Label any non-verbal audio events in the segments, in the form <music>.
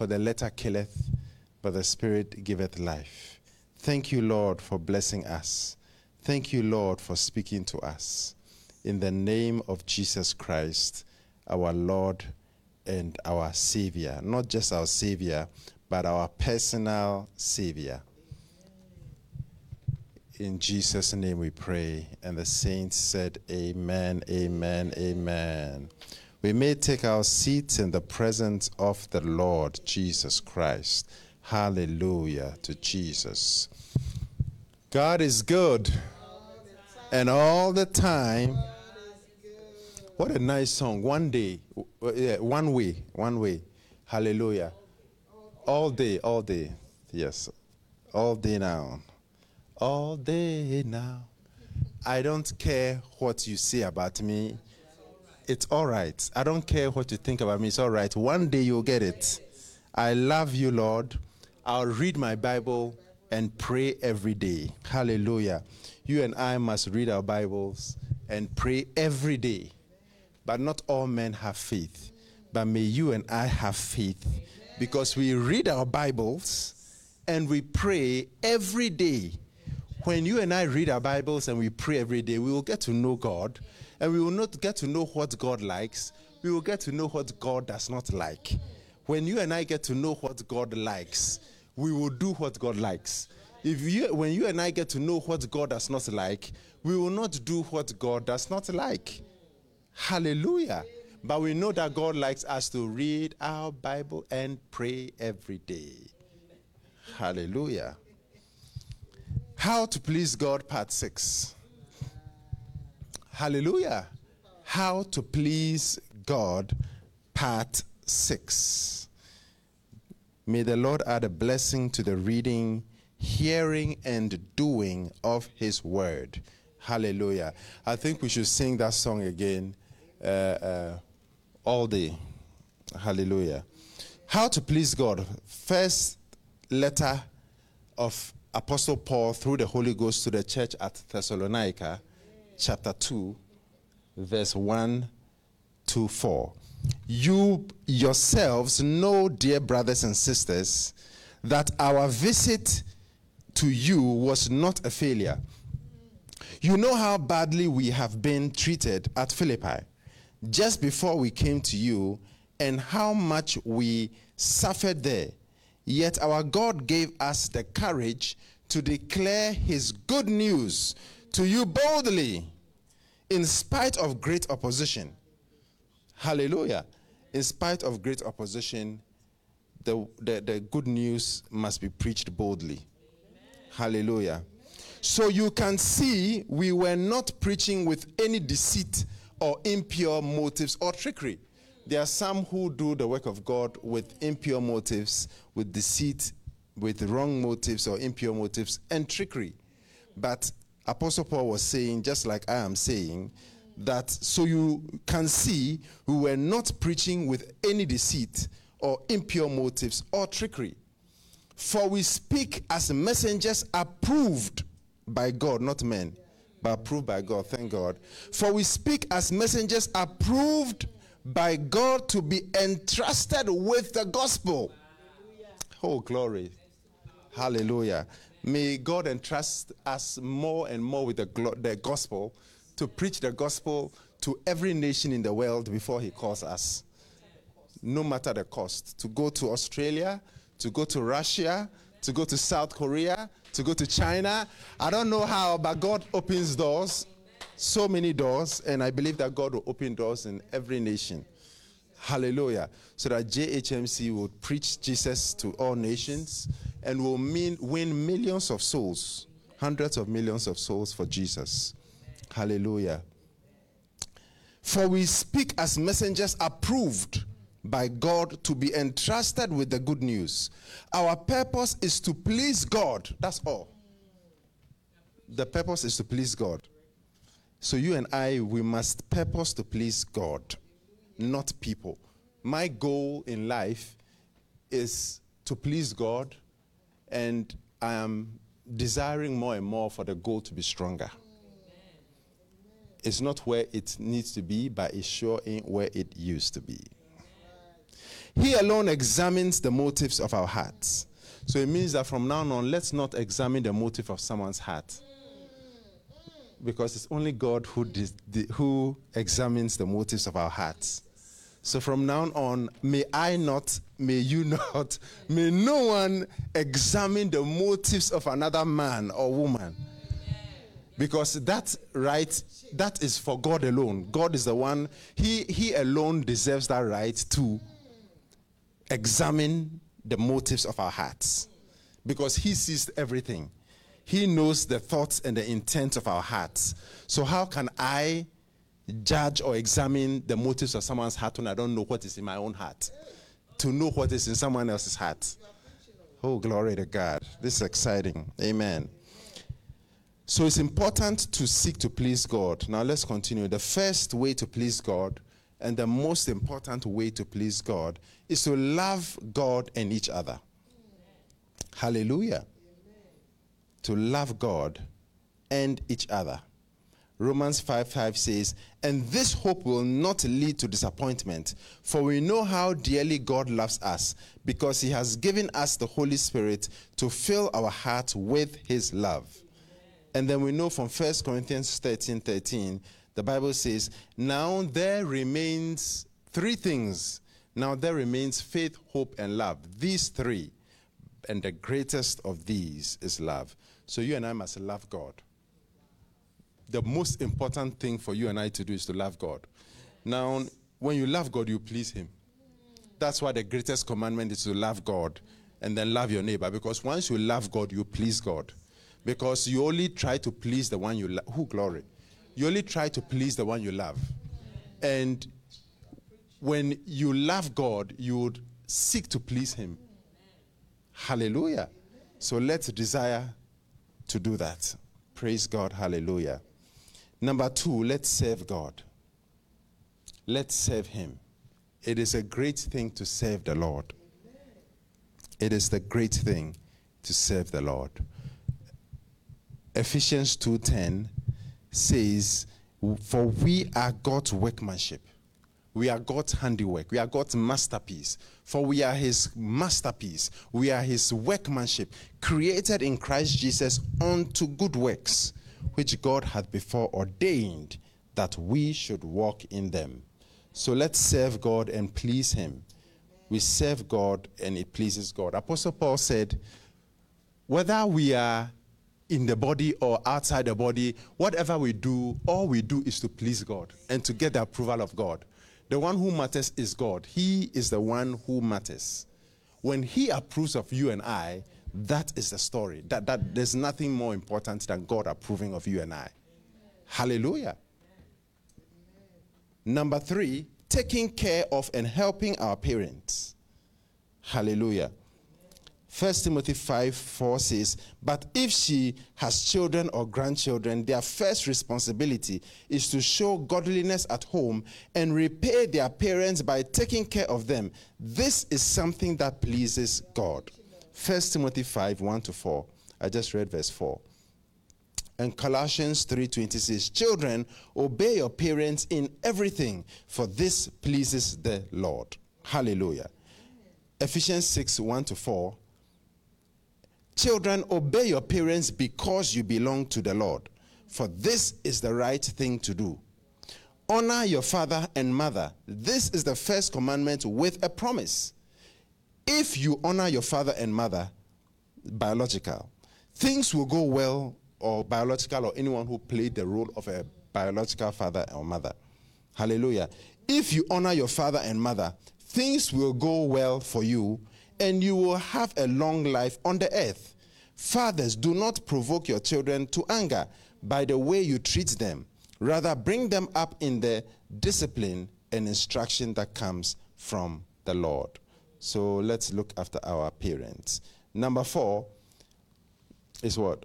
For the letter killeth, but the Spirit giveth life. Thank you, Lord, for blessing us. Thank you, Lord, for speaking to us. In the name of Jesus Christ, our Lord and our Savior. Not just our Savior, but our personal Savior. In Jesus' name we pray. And the saints said, Amen, Amen, Amen. We may take our seats in the presence of the Lord Jesus Christ. Hallelujah to Jesus. God is good. And all the time. What a nice song. One day, one way, one way. Hallelujah. All day, all day. Yes. All day now. All day now. I don't care what you say about me. It's all right. I don't care what you think about me. It's all right. One day you'll get it. I love you, Lord. I'll read my Bible and pray every day. Hallelujah. You and I must read our Bibles and pray every day. But not all men have faith. But may you and I have faith because we read our Bibles and we pray every day. When you and I read our Bibles and we pray every day, we will get to know God and we will not get to know what God likes. We will get to know what God does not like. When you and I get to know what God likes, we will do what God likes. If you, when you and I get to know what God does not like, we will not do what God does not like. Hallelujah. But we know that God likes us to read our Bible and pray every day. Hallelujah. How to please God, part six. Hallelujah. How to please God, part six. May the Lord add a blessing to the reading, hearing, and doing of His word. Hallelujah. I think we should sing that song again uh, uh, all day. Hallelujah. How to please God. First letter of Apostle Paul through the Holy Ghost to the church at Thessalonica, chapter 2, verse 1 to 4. You yourselves know, dear brothers and sisters, that our visit to you was not a failure. You know how badly we have been treated at Philippi just before we came to you and how much we suffered there. Yet our God gave us the courage to declare his good news to you boldly in spite of great opposition. Hallelujah. In spite of great opposition, the, the, the good news must be preached boldly. Amen. Hallelujah. So you can see we were not preaching with any deceit or impure motives or trickery. There are some who do the work of God with impure motives, with deceit, with wrong motives or impure motives and trickery. But Apostle Paul was saying, just like I am saying, that so you can see we were not preaching with any deceit or impure motives or trickery. For we speak as messengers approved by God, not men, but approved by God. Thank God. For we speak as messengers approved by God to be entrusted with the gospel. Oh, glory. Hallelujah. May God entrust us more and more with the, the gospel to preach the gospel to every nation in the world before He calls us. No matter the cost. To go to Australia, to go to Russia, to go to South Korea, to go to China. I don't know how, but God opens doors, so many doors, and I believe that God will open doors in every nation. Hallelujah. So that JHMC will preach Jesus to all nations and will mean, win millions of souls, hundreds of millions of souls for Jesus. Hallelujah. For we speak as messengers approved by God to be entrusted with the good news. Our purpose is to please God. That's all. The purpose is to please God. So you and I, we must purpose to please God, not people. My goal in life is to please God, and I am desiring more and more for the goal to be stronger. It's not where it needs to be, but it's sure ain't where it used to be. He alone examines the motives of our hearts. So it means that from now on, let's not examine the motive of someone's heart. Because it's only God who, who examines the motives of our hearts. So from now on, may I not, may you not, <laughs> may no one examine the motives of another man or woman. Because that right, that is for God alone. God is the one, He He alone deserves that right to examine the motives of our hearts. Because He sees everything. He knows the thoughts and the intent of our hearts. So how can I judge or examine the motives of someone's heart when I don't know what is in my own heart? To know what is in someone else's heart. Oh, glory to God. This is exciting. Amen. So it's important to seek to please God. Now let's continue. The first way to please God and the most important way to please God is to love God and each other. Hallelujah. To love God and each other. Romans 5 5 says, And this hope will not lead to disappointment, for we know how dearly God loves us, because he has given us the Holy Spirit to fill our hearts with his love. And then we know from 1 Corinthians 13 13, the Bible says, Now there remains three things. Now there remains faith, hope, and love. These three. And the greatest of these is love. So you and I must love God the most important thing for you and I to do is to love God. Now, when you love God, you please Him. That's why the greatest commandment is to love God and then love your neighbor. Because once you love God, you please God. Because you only try to please the one you love. Who glory? You only try to please the one you love. And when you love God, you would seek to please Him. Hallelujah. So let's desire to do that. Praise God. Hallelujah. Number two, let's serve God. Let's serve Him. It is a great thing to serve the Lord. It is the great thing to serve the Lord. Ephesians 2:10 says, "For we are God's workmanship. We are God's handiwork. We are God's masterpiece. For we are his masterpiece. We are his workmanship, created in Christ Jesus unto good works, which God had before ordained that we should walk in them. So let's serve God and please Him. We serve God and it pleases God. Apostle Paul said, whether we are in the body or outside the body, whatever we do, all we do is to please God and to get the approval of God. The one who matters is God. He is the one who matters. When He approves of you and I, that is the story. That, that there's nothing more important than God approving of you and I. Hallelujah. Number three, taking care of and helping our parents. Hallelujah. 1 Timothy 5 4 says, But if she has children or grandchildren, their first responsibility is to show godliness at home and repay their parents by taking care of them. This is something that pleases God. 1 Timothy 5 1 to 4. I just read verse 4. And Colossians 3:20 says, "Children, obey your parents in everything, for this pleases the Lord." Hallelujah. Ephesians 6 1 to 4. Children, obey your parents because you belong to the Lord, for this is the right thing to do. Honor your father and mother. This is the first commandment with a promise if you honor your father and mother, biological, things will go well, or biological, or anyone who played the role of a biological father or mother. Hallelujah. If you honor your father and mother, things will go well for you, and you will have a long life on the earth. Fathers, do not provoke your children to anger by the way you treat them. Rather, bring them up in the discipline and instruction that comes from the Lord. So let's look after our parents. Number four is what?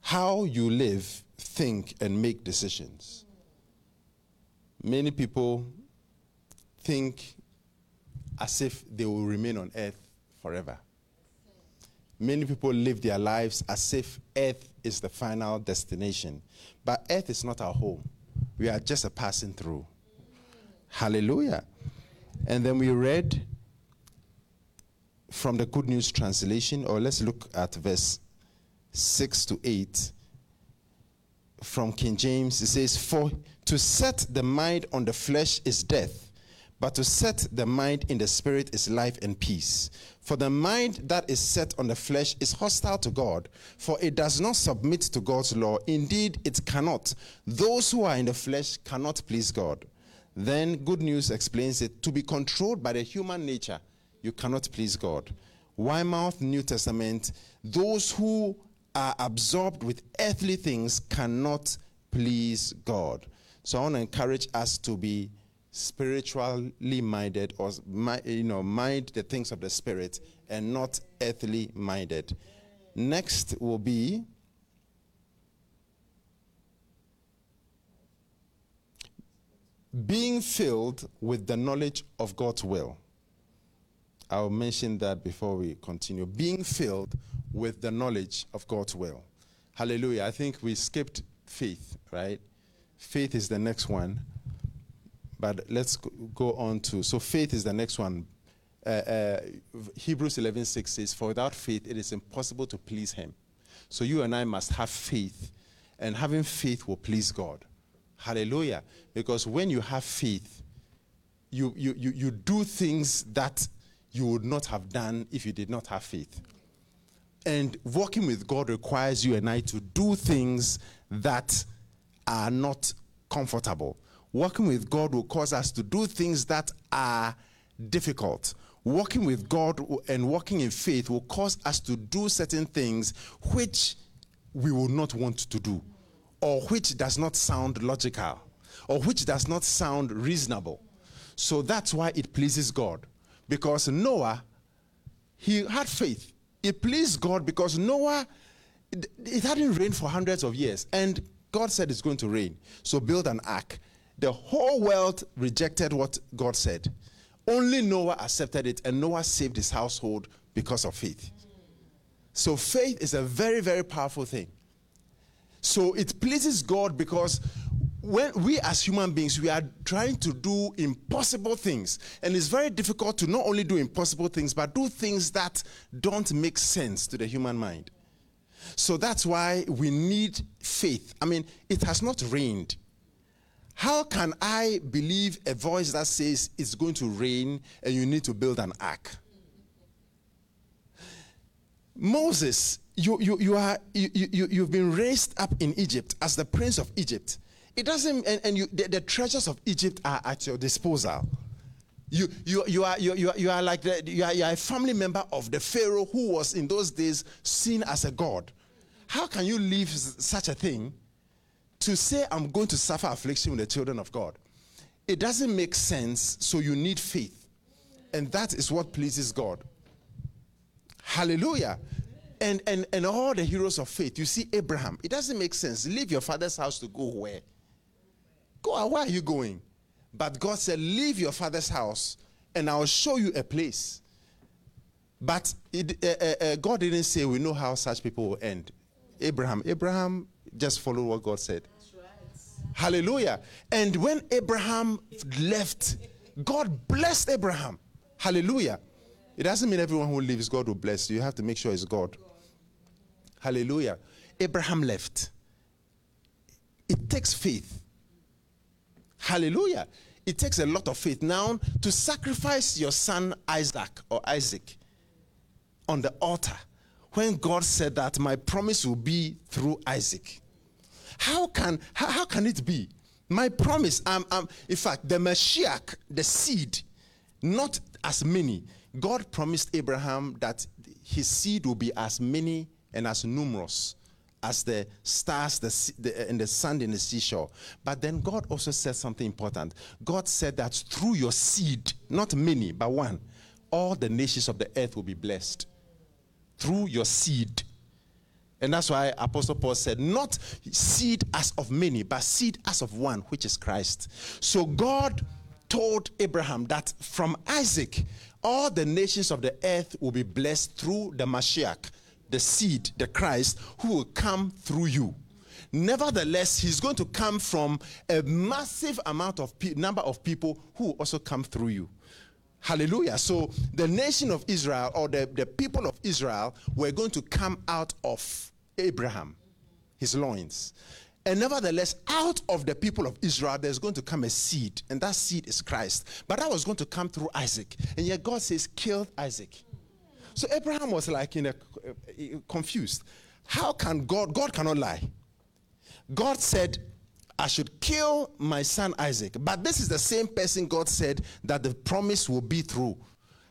How you live, think, and make decisions. Many people think as if they will remain on earth forever. Many people live their lives as if earth is the final destination. But earth is not our home. We are just a passing through. Hallelujah. And then we read from the Good News Translation, or let's look at verse 6 to 8 from King James. It says, For to set the mind on the flesh is death, but to set the mind in the spirit is life and peace. For the mind that is set on the flesh is hostile to God, for it does not submit to God's law. Indeed, it cannot. Those who are in the flesh cannot please God. Then Good News explains it to be controlled by the human nature, you cannot please God. Weymouth New Testament, those who are absorbed with earthly things cannot please God. So I want to encourage us to be spiritually minded or you know mind the things of the spirit and not earthly minded next will be being filled with the knowledge of God's will I'll mention that before we continue being filled with the knowledge of God's will hallelujah I think we skipped faith right faith is the next one but let's go on to so faith is the next one. Uh, uh, Hebrews 11:6 says, "For without faith, it is impossible to please Him." So you and I must have faith, and having faith will please God. Hallelujah! Because when you have faith, you you you, you do things that you would not have done if you did not have faith. And walking with God requires you and I to do things that are not comfortable Working with God will cause us to do things that are difficult. Working with God and walking in faith will cause us to do certain things which we will not want to do, or which does not sound logical, or which does not sound reasonable. So that's why it pleases God. Because Noah, he had faith. It pleased God because Noah, it, it hadn't rained for hundreds of years. And God said it's going to rain. So build an ark. The whole world rejected what God said. Only Noah accepted it, and Noah saved his household because of faith. So, faith is a very, very powerful thing. So, it pleases God because when we as human beings we are trying to do impossible things. And it's very difficult to not only do impossible things but do things that don't make sense to the human mind. So that's why we need faith. I mean it has not rained. How can I believe a voice that says it's going to rain and you need to build an ark? Moses, you, you, you, are, you, you, you've been raised up in Egypt as the prince of Egypt. It doesn't, and, and you, the, the treasures of Egypt are at your disposal. You, you, you, are, you, you, are, you are like the, you, are, you are a family member of the Pharaoh who was in those days seen as a god. How can you leave such a thing to say I'm going to suffer affliction with the children of God, it doesn't make sense, so you need faith. And that is what pleases God. Hallelujah. And, and, and all the heroes of faith, you see Abraham, it doesn't make sense. Leave your father's house to go where? Go, where are you going? But God said, Leave your father's house and I'll show you a place. But it, uh, uh, uh, God didn't say we know how such people will end. Abraham, Abraham just follow what God said. Hallelujah. And when Abraham left, God blessed Abraham. Hallelujah. It doesn't mean everyone who leaves God will bless you. You have to make sure it's God. Hallelujah. Abraham left. It takes faith. Hallelujah. It takes a lot of faith now to sacrifice your son Isaac or Isaac on the altar when God said that my promise will be through Isaac. How can, how, how can it be? My promise, um, um, in fact, the Mashiach, the seed, not as many. God promised Abraham that his seed will be as many and as numerous as the stars the, the, uh, and the sand in the seashore. But then God also said something important. God said that through your seed, not many, but one, all the nations of the earth will be blessed. Through your seed. And that's why Apostle Paul said, not seed as of many, but seed as of one, which is Christ. So God told Abraham that from Isaac, all the nations of the earth will be blessed through the Mashiach, the seed, the Christ, who will come through you. Nevertheless, he's going to come from a massive amount of pe- number of people who also come through you. Hallelujah. So the nation of Israel or the, the people of Israel were going to come out of Abraham, his loins. And nevertheless, out of the people of Israel, there's going to come a seed, and that seed is Christ. But that was going to come through Isaac. And yet God says, kill Isaac. So Abraham was like in a confused. How can God? God cannot lie. God said, I should kill my son Isaac. But this is the same person God said that the promise will be through.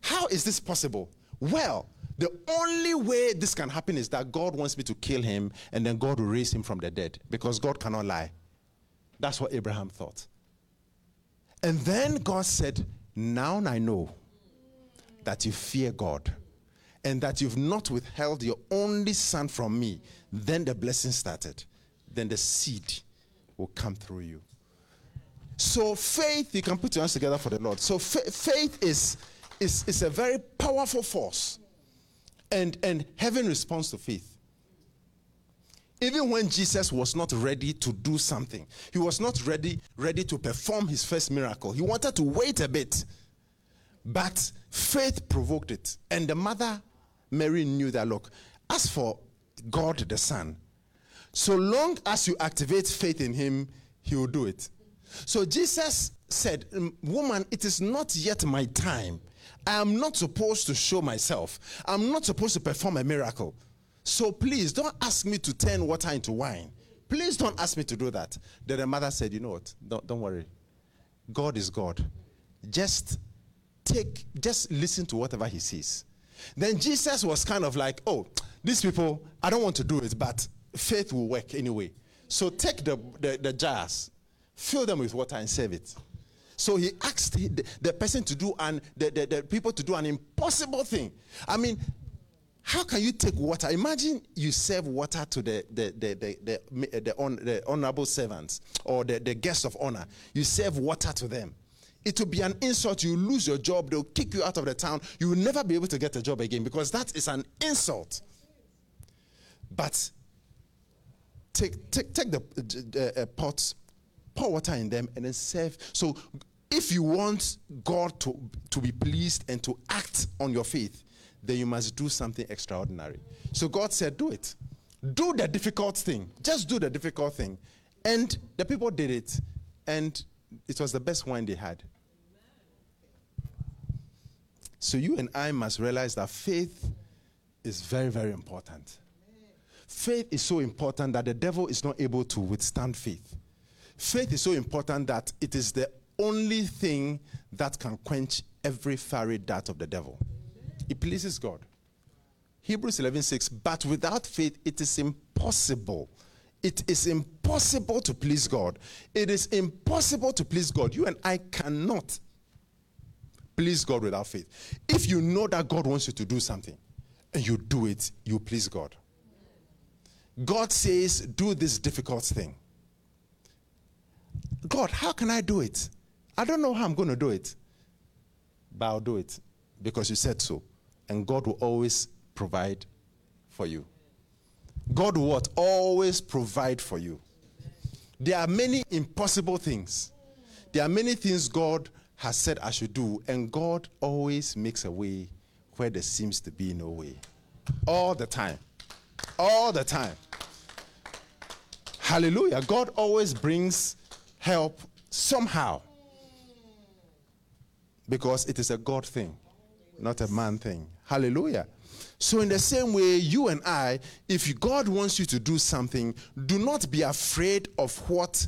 How is this possible? Well, the only way this can happen is that God wants me to kill him and then God will raise him from the dead because God cannot lie. That's what Abraham thought. And then God said, Now I know that you fear God and that you've not withheld your only son from me. Then the blessing started. Then the seed will come through you. So faith, you can put your hands together for the Lord. So fa- faith is, is, is a very powerful force and, and heaven responds to faith. Even when Jesus was not ready to do something, he was not ready, ready to perform his first miracle. He wanted to wait a bit. But faith provoked it. And the mother, Mary, knew that look, as for God the Son, so long as you activate faith in him, he will do it. So Jesus said, Woman, it is not yet my time. I am not supposed to show myself. I'm not supposed to perform a miracle. So please don't ask me to turn water into wine. Please don't ask me to do that. Then the mother said, You know what? Don't, don't worry. God is God. Just take, just listen to whatever he says. Then Jesus was kind of like, Oh, these people, I don't want to do it, but faith will work anyway. So take the, the, the jars, fill them with water, and serve it. So he asked the, the person to do and the, the, the, people to do an impossible thing. I mean, how can you take water? Imagine you serve water to the the the the, the, the, on, the honorable servants or the, the guests of honor. You serve water to them. It will be an insult. You lose your job. They'll kick you out of the town. You will never be able to get a job again because that is an insult. But take take take the uh, uh, pots pour water in them, and then serve. So, if you want God to, to be pleased and to act on your faith, then you must do something extraordinary. So, God said, Do it. Do the difficult thing. Just do the difficult thing. And the people did it, and it was the best wine they had. So, you and I must realize that faith is very, very important. Faith is so important that the devil is not able to withstand faith. Faith is so important that it is the only thing that can quench every fiery dart of the devil. It pleases God. Hebrews 11:6 But without faith it is impossible. It is impossible to please God. It is impossible to please God. You and I cannot please God without faith. If you know that God wants you to do something and you do it, you please God. God says, Do this difficult thing. God, how can I do it? I don't know how I'm going to do it, but I'll do it because you said so. And God will always provide for you. God will what? Always provide for you. There are many impossible things. There are many things God has said I should do, and God always makes a way where there seems to be no way. All the time. All the time. Hallelujah. God always brings help somehow. Because it is a God thing, not a man thing. Hallelujah. So, in the same way, you and I, if God wants you to do something, do not be afraid of what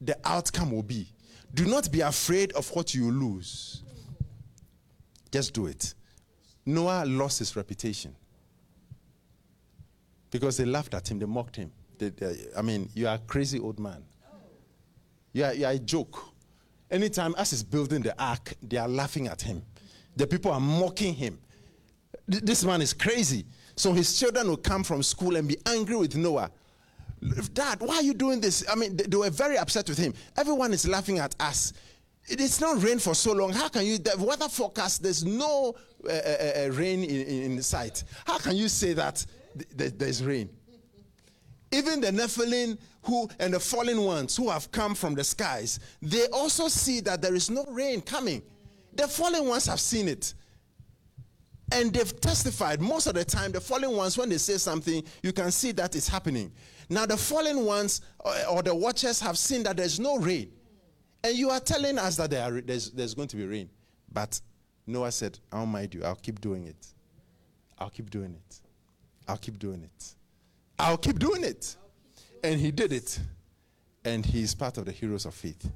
the outcome will be. Do not be afraid of what you lose. Just do it. Noah lost his reputation because they laughed at him, they mocked him. They, they, I mean, you are a crazy old man. You are, you are a joke. Anytime as he's building the ark, they are laughing at him. The people are mocking him. This man is crazy. So his children will come from school and be angry with Noah. Dad, why are you doing this? I mean, they, were very upset with him. Everyone is laughing at us. It's not rain for so long. How can you? The weather forecast, there's no uh, uh, uh, rain in, in, sight. How can you say that th- there's rain? Even the Nephilim who and the fallen ones who have come from the skies, they also see that there is no rain coming. The fallen ones have seen it. And they've testified. Most of the time, the fallen ones, when they say something, you can see that it's happening. Now, the fallen ones or, or the watchers have seen that there's no rain. And you are telling us that there are, there's, there's going to be rain. But Noah said, I don't mind you. I'll keep doing it. I'll keep doing it. I'll keep doing it. I'll keep doing it. And he did it. And he is part of the heroes of faith.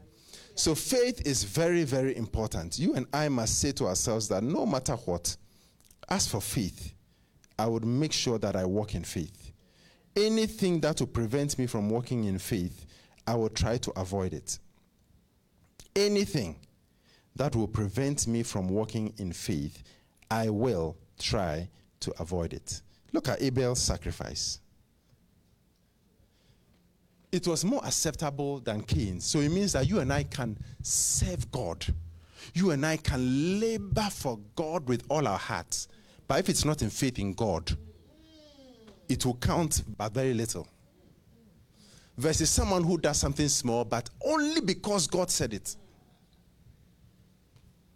So faith is very, very important. You and I must say to ourselves that no matter what, as for faith, I would make sure that I walk in faith. Anything that will prevent me from walking in faith, I will try to avoid it. Anything that will prevent me from walking in faith, I will try to avoid it. Look at Abel's sacrifice. It was more acceptable than Cain. So it means that you and I can serve God. You and I can labor for God with all our hearts. But if it's not in faith in God, it will count but very little. Versus someone who does something small, but only because God said it.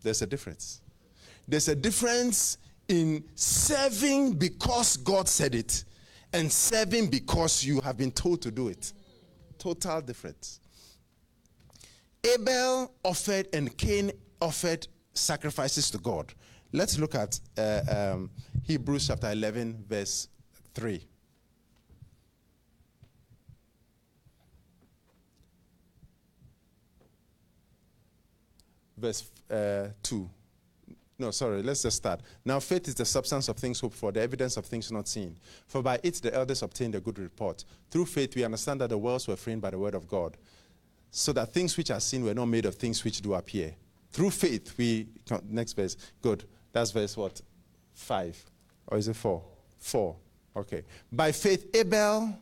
There's a difference. There's a difference in serving because God said it and serving because you have been told to do it. Total difference. Abel offered and Cain offered sacrifices to God. Let's look at uh, um, Hebrews chapter 11, verse 3. Verse uh, 2. No, sorry, let's just start. Now, faith is the substance of things hoped for, the evidence of things not seen. For by it the elders obtained a good report. Through faith, we understand that the worlds were framed by the word of God, so that things which are seen were not made of things which do appear. Through faith, we. Next verse. Good. That's verse what? Five. Or is it four? Four. Okay. By faith, Abel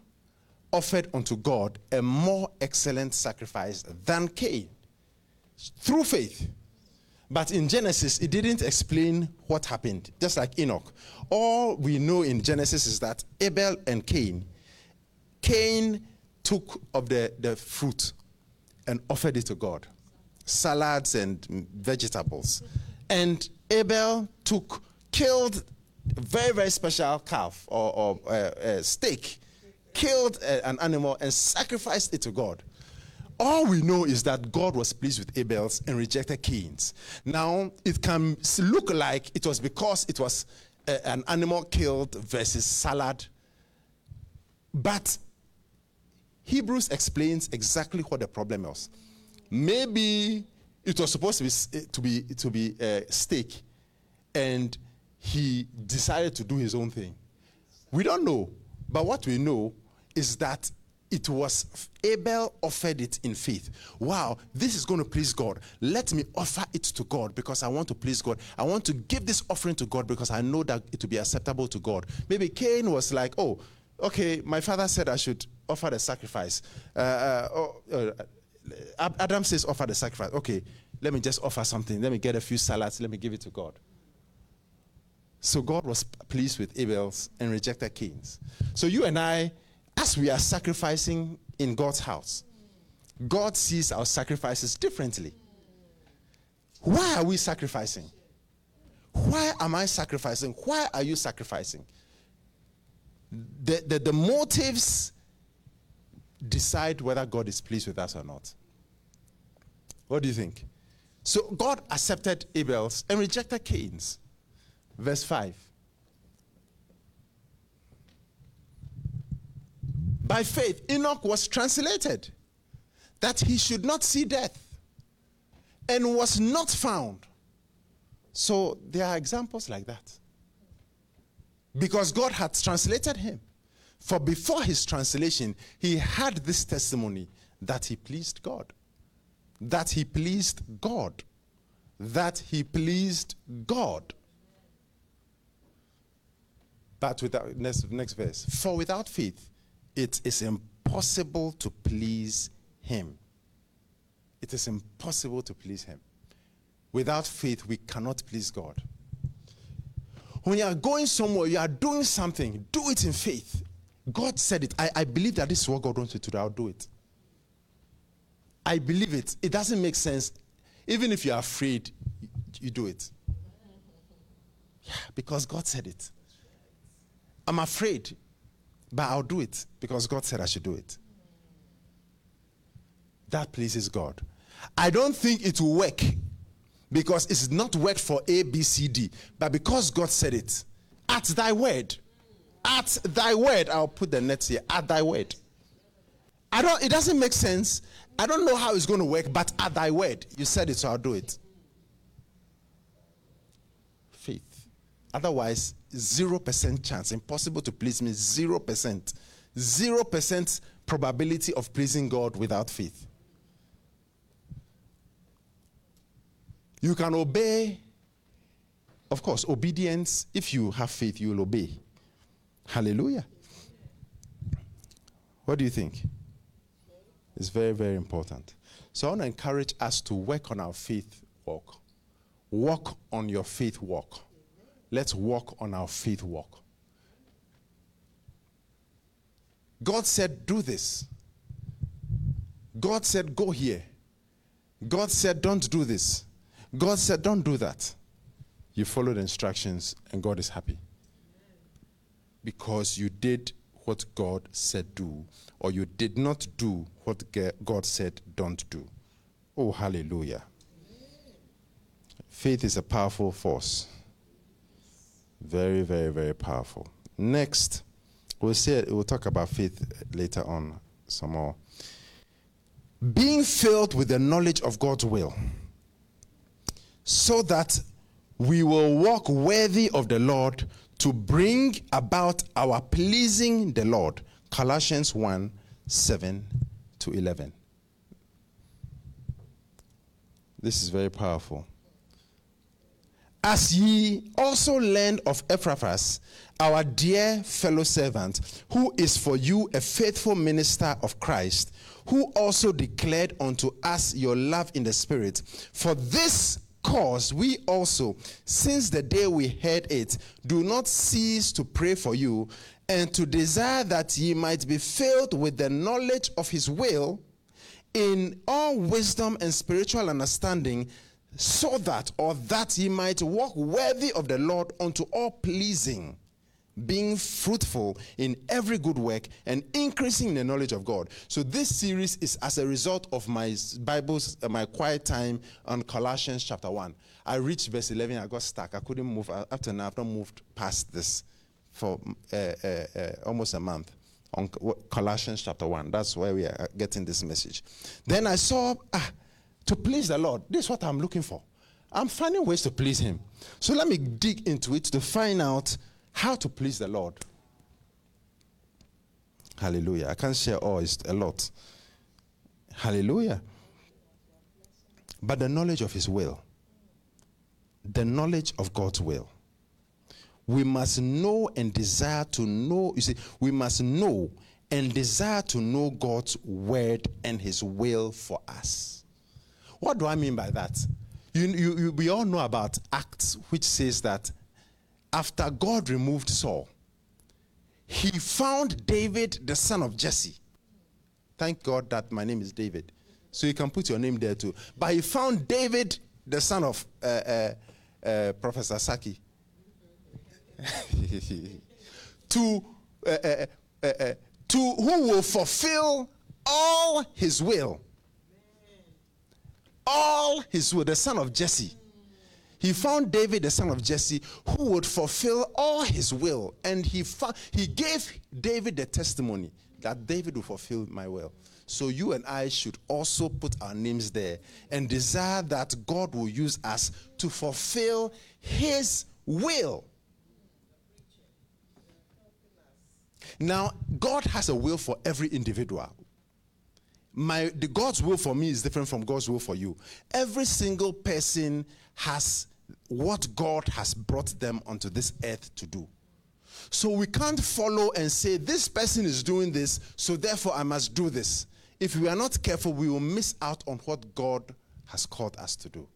offered unto God a more excellent sacrifice than Cain. Through faith. But in Genesis, it didn't explain what happened, just like Enoch. All we know in Genesis is that Abel and Cain, Cain took of the, the fruit and offered it to God salads and vegetables. And Abel took, killed very, very special calf or, or uh, uh, steak, killed uh, an animal and sacrificed it to God. All we know is that God was pleased with Abel's and rejected Cain's. Now, it can look like it was because it was a, uh, an animal killed versus salad. But Hebrews explains exactly what the problem was. Maybe it was supposed to be to be to be a steak, and he decided to do his own thing. We don't know, but what we know is that it was Abel offered it in faith. Wow, this is going to please God. Let me offer it to God because I want to please God. I want to give this offering to God because I know that it will be acceptable to God. Maybe Cain was like, oh, okay, my father said I should offer the sacrifice. Uh, uh, oh, uh, Adam says offer the sacrifice. Okay, let me just offer something. Let me get a few salads. Let me give it to God. So God was pleased with Abel's and rejected Cain's. So you and I as we are sacrificing in God's house, God sees our sacrifices differently. Why are we sacrificing? Why am I sacrificing? Why are you sacrificing? The, the, the motives decide whether God is pleased with us or not. What do you think? So God accepted Abel's and rejected Cain's. Verse 5. By faith, Enoch was translated that he should not see death and was not found. So there are examples like that. Because God had translated him. For before his translation, he had this testimony that he pleased God. That he pleased God. That he pleased God. But without next, next verse. For without faith, it is impossible to please Him. It is impossible to please Him. Without faith, we cannot please God. When you are going somewhere, you are doing something, do it in faith. God said it. I, I believe that this is what God wants you to do. I'll do it. I believe it. It doesn't make sense. Even if you're afraid, you do it. Yeah, because God said it. I'm afraid, but I'll do it because God said I should do it. That pleases God. I don't think it will work because it's not worked for A, B, C, D, but because God said it. At thy word. At thy word. I'll put the net here. At thy word. I don't, it doesn't make sense. I don't know how it's going to work, but at thy word, you said it, so I'll do it. Faith. Otherwise, 0% chance. Impossible to please me. 0%. 0% probability of pleasing God without faith. You can obey. Of course, obedience, if you have faith, you will obey. Hallelujah. What do you think? It's very, very important. So I want to encourage us to work on our faith walk. Walk on your faith walk. Let's walk on our faith walk. God said, Do this. God said, Go here. God said, Don't do this. God said, Don't do that. You followed instructions, and God is happy. Because you did what God said do, or you did not do what God said don't do. Oh, hallelujah. Faith is a powerful force. Very, very, very powerful. Next, we'll say we'll talk about faith later on some more. Being filled with the knowledge of God's will so that we will walk worthy of the Lord to bring about our pleasing the Lord. Colossians 1 7 to 11. This is very powerful. As ye also learned of Epaphras, our dear fellow servant, who is for you a faithful minister of Christ, who also declared unto us your love in the Spirit. For this cause we also, since the day we heard it, do not cease to pray for you and to desire that ye might be filled with the knowledge of his will in all wisdom and spiritual understanding, so that, or that ye might walk worthy of the Lord unto all pleasing being fruitful in every good work and increasing in the knowledge of God. So this series is as a result of my Bible's uh, my quiet time on Colossians chapter 1. I reached verse 11, I got stuck. I couldn't move. After now, I've not moved past this for uh, uh, uh, almost a month on Colossians chapter 1. That's where we are getting this message. Then I saw, ah, to please the Lord, this is what I'm looking for. I'm finding ways to please Him. So let me dig into it to find out how to please the Lord. Hallelujah. I can't share all, it's a lot. Hallelujah. But the knowledge of His will, the knowledge of God's will. We must know and desire to know. You see, we must know and desire to know God's word and His will for us. What do I mean by that? You, you, you, we all know about Acts, which says that after God removed Saul, he found David, the son of Jesse. Thank God that my name is David. So you can put your name there too. But he found David, the son of uh, uh, uh, Professor Saki, <laughs> to, uh, uh, uh, to who will fulfill all his will. All his will, the son of Jesse he found David, the son of Jesse, who would fulfill all his will. And he, he gave David the testimony that David will fulfill my will. So you and I should also put our names there and desire that God will use us to fulfill his will. Now, God has a will for every individual. My the God's will for me is different from God's will for you. Every single person has what God has brought them onto this earth to do. So we can't follow and say, This person is doing this, so therefore I must do this. If we are not careful, we will miss out on what God has called us to do.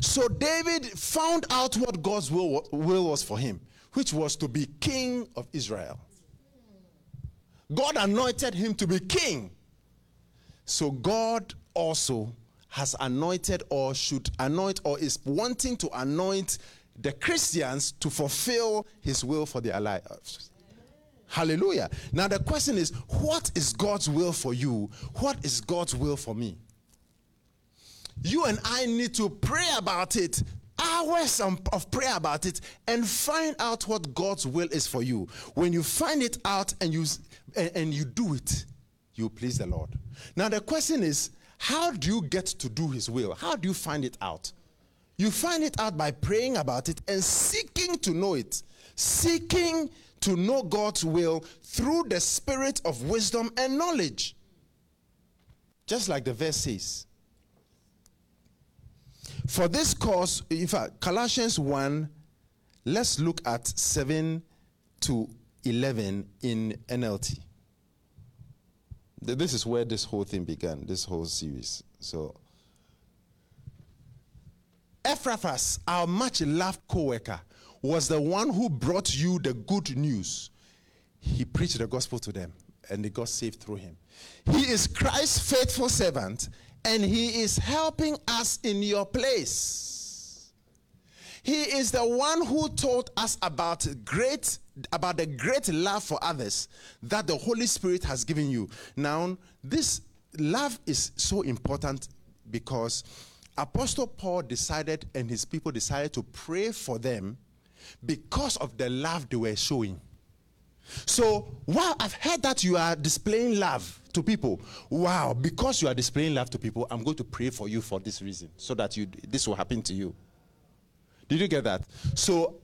So David found out what God's will, will was for him, which was to be king of Israel. God anointed him to be king. So God also has anointed or should anoint or is wanting to anoint the Christians to fulfill his will for their lives. Hallelujah. Now, the question is what is God's will for you? What is God's will for me? You and I need to pray about it, hours of prayer about it, and find out what God's will is for you. When you find it out and you, and you do it, you please the Lord. Now, the question is how do you get to do His will? How do you find it out? You find it out by praying about it and seeking to know it. Seeking to know God's will through the spirit of wisdom and knowledge. Just like the verse says. For this cause, in fact, Colossians 1, let's look at 7 to 11 in NLT. This is where this whole thing began, this whole series. So, Epaphras, our much loved co worker, was the one who brought you the good news. He preached the gospel to them, and they got saved through him. He is Christ's faithful servant, and he is helping us in your place. He is the one who told us about great about the great love for others that the Holy Spirit has given you. Now, this love is so important because Apostle Paul decided and his people decided to pray for them because of the love they were showing. So, wow, I've heard that you are displaying love to people. Wow, because you are displaying love to people, I'm going to pray for you for this reason so that you this will happen to you. Did you get that? So,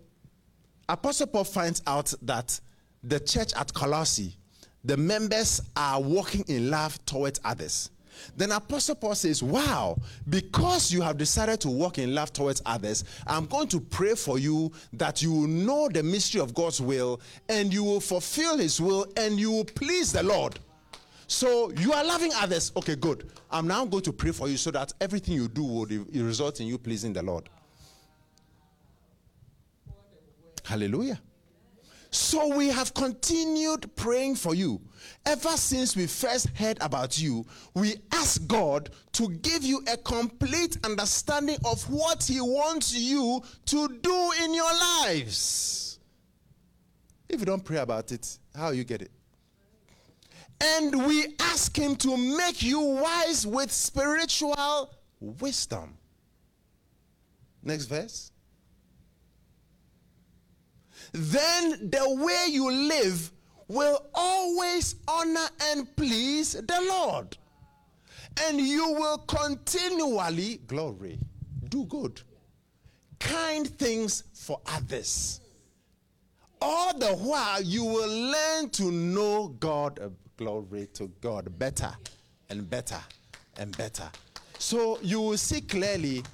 Apostle Paul finds out that the church at Colossae, the members are walking in love towards others. Then Apostle Paul says, Wow, because you have decided to walk in love towards others, I'm going to pray for you that you will know the mystery of God's will and you will fulfill his will and you will please the Lord. So you are loving others. Okay, good. I'm now going to pray for you so that everything you do will result in you pleasing the Lord. Hallelujah. So we have continued praying for you. Ever since we first heard about you, we ask God to give you a complete understanding of what He wants you to do in your lives. If you don't pray about it, how you get it? And we ask Him to make you wise with spiritual wisdom. Next verse then the way you live will always honor and please the Lord. And you will continually, glory, do good, kind things for others. All the while, you will learn to know God, uh, glory to God, better and better and better. So you will see clearly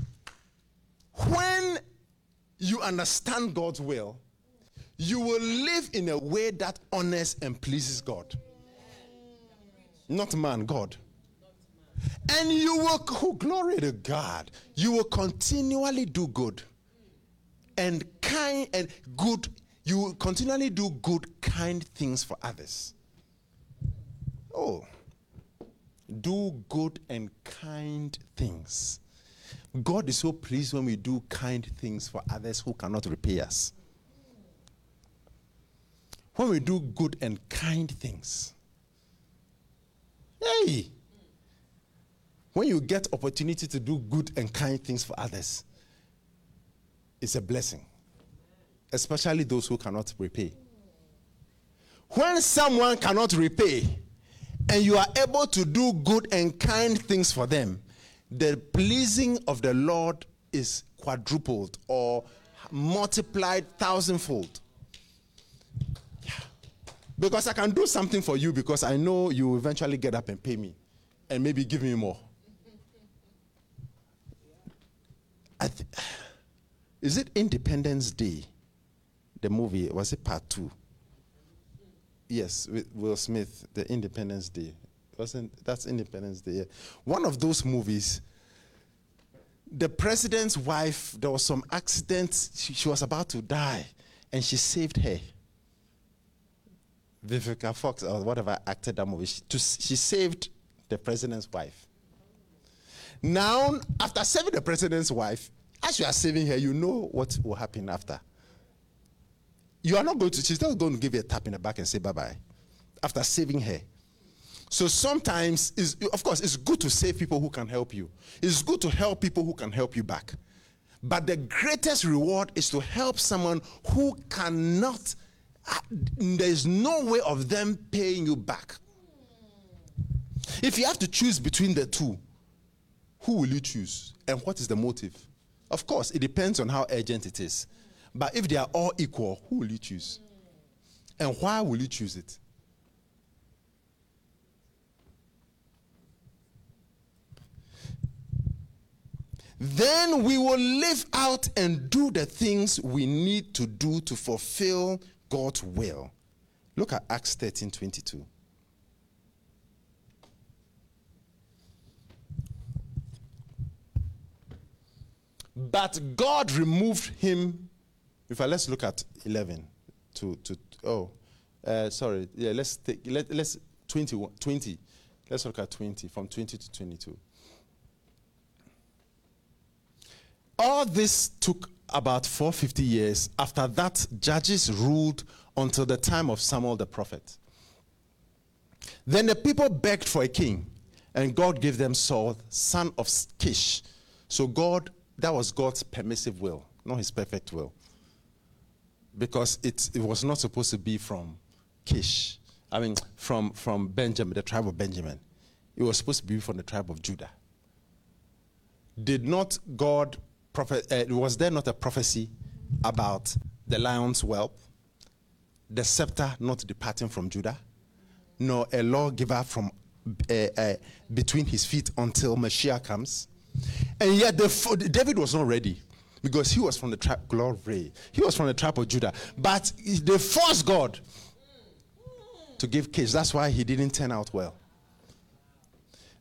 when you understand God's will you will live in a way that honors and pleases God. Not man, God. And you will, oh, glory to God, you will continually do good and kind and good. You will continually do good, kind things for others. Oh, do good and kind things. God is so pleased when we do kind things for others who cannot repay us when we do good and kind things. Hey! When you get opportunity to do good and kind things for others, it's a blessing. Especially those who cannot repay. When someone cannot repay and you are able to do good and kind things for them, the pleasing of the Lord is quadrupled or multiplied thousandfold. Because I can do something for you because I know you will eventually get up and pay me and maybe give me more. Th- is it Independence Day? The movie, was it part two? Yes, with Will Smith, the Independence Day. Wasn't that's Independence Day? Yeah. One of those movies. The president's wife, there was some accident. She, she was about to die, and she saved her. Vivica Fox or whatever acted that movie. She, to, she saved the president's wife. Now, after saving the president's wife, as you are saving her, you know what will happen after. You are not going to, she's not going to give you a tap in the back and say bye bye after saving her. So sometimes, is of course, it's good to save people who can help you. It's good to help people who can help you back. But the greatest reward is to help someone who cannot, there's no way of them paying you back. If you have to choose between the two, who will you choose? And what is the motive? Of course, it depends on how urgent it is. But if they are all equal, who will you choose? And why will you choose it? Then we will live out and do the things we need to do to fulfill God's will. Look at Acts 13 22. But God removed him. In fact, let's look at 11 to, to oh, uh, sorry. Yeah, let's take, let, let's 20, 20. Let's look at 20, from 20 to 22. All this took about 450 years. After that, judges ruled until the time of Samuel the prophet. Then the people begged for a king, and God gave them Saul, son of Kish. So God that was God's permissive will, not his perfect will. Because it, it was not supposed to be from Kish. I mean, from, from Benjamin, the tribe of Benjamin. It was supposed to be from the tribe of Judah. Did not God, prophet, uh, was there not a prophecy about the lion's whelp, the scepter not departing from Judah, nor a lawgiver from uh, uh, between his feet until Messiah comes? And yet the, David was not ready because he was from the tribe glory. He was from the tribe of Judah. But they forced God to give Kish. That's why he didn't turn out well.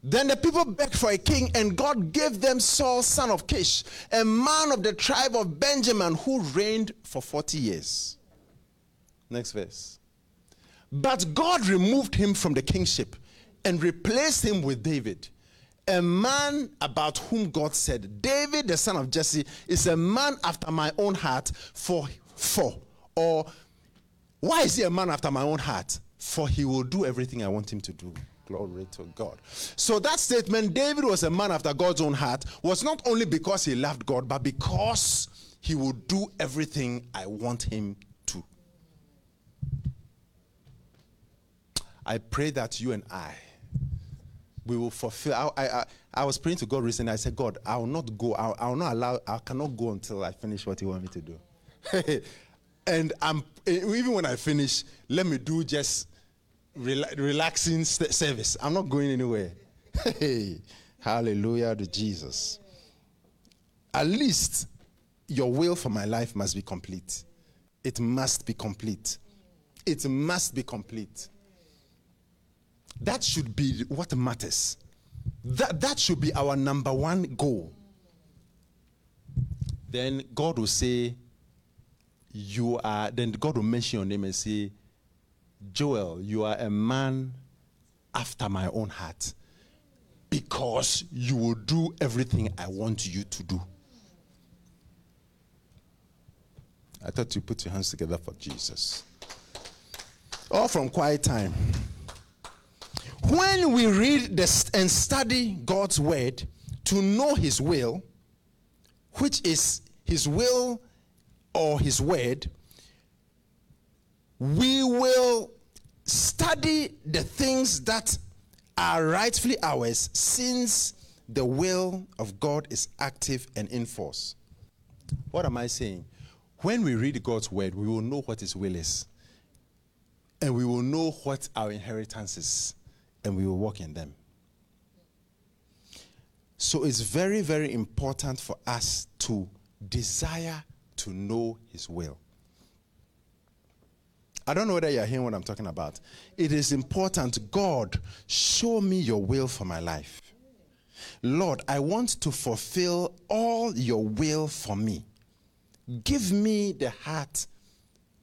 Then the people begged for a king, and God gave them Saul, son of Kish, a man of the tribe of Benjamin, who reigned for 40 years. Next verse. But God removed him from the kingship and replaced him with David a man about whom God said, David, the son of Jesse, is a man after my own heart for for or why is he a man after my own heart? For he will do everything I want him to do. Glory to God. So that statement, David was a man after God's own heart, was not only because he loved God, but because he will do everything I want him to. I pray that you and I we will fulfill. I, I, I was praying to God recently. I said, God, I will not go. I, I will not allow. I cannot go until I finish what you want me to do. <laughs> and I'm even when I finish, let me do just rela- relaxing st- service. I'm not going anywhere. <laughs> Hey, hallelujah to Jesus. At least your will for my life must be complete. It must be complete. It must be complete. That should be what matters. That, that should be our number one goal. Then God will say, You are, then God will mention your name and say, Joel, you are a man after my own heart because you will do everything I want you to do. I thought you put your hands together for Jesus. All from quiet time. When we read this and study God's word to know his will, which is his will or his word, we will study the things that are rightfully ours since the will of God is active and in force. What am I saying? When we read God's word, we will know what his will is. And we will know what our inheritance is and we will walk in them. So it's very, very important for us to desire to know His will. I don't know whether you're hearing what I'm talking about. It is important, God, show me your will for my life. Lord, I want to fulfill all your will for me. Give me the heart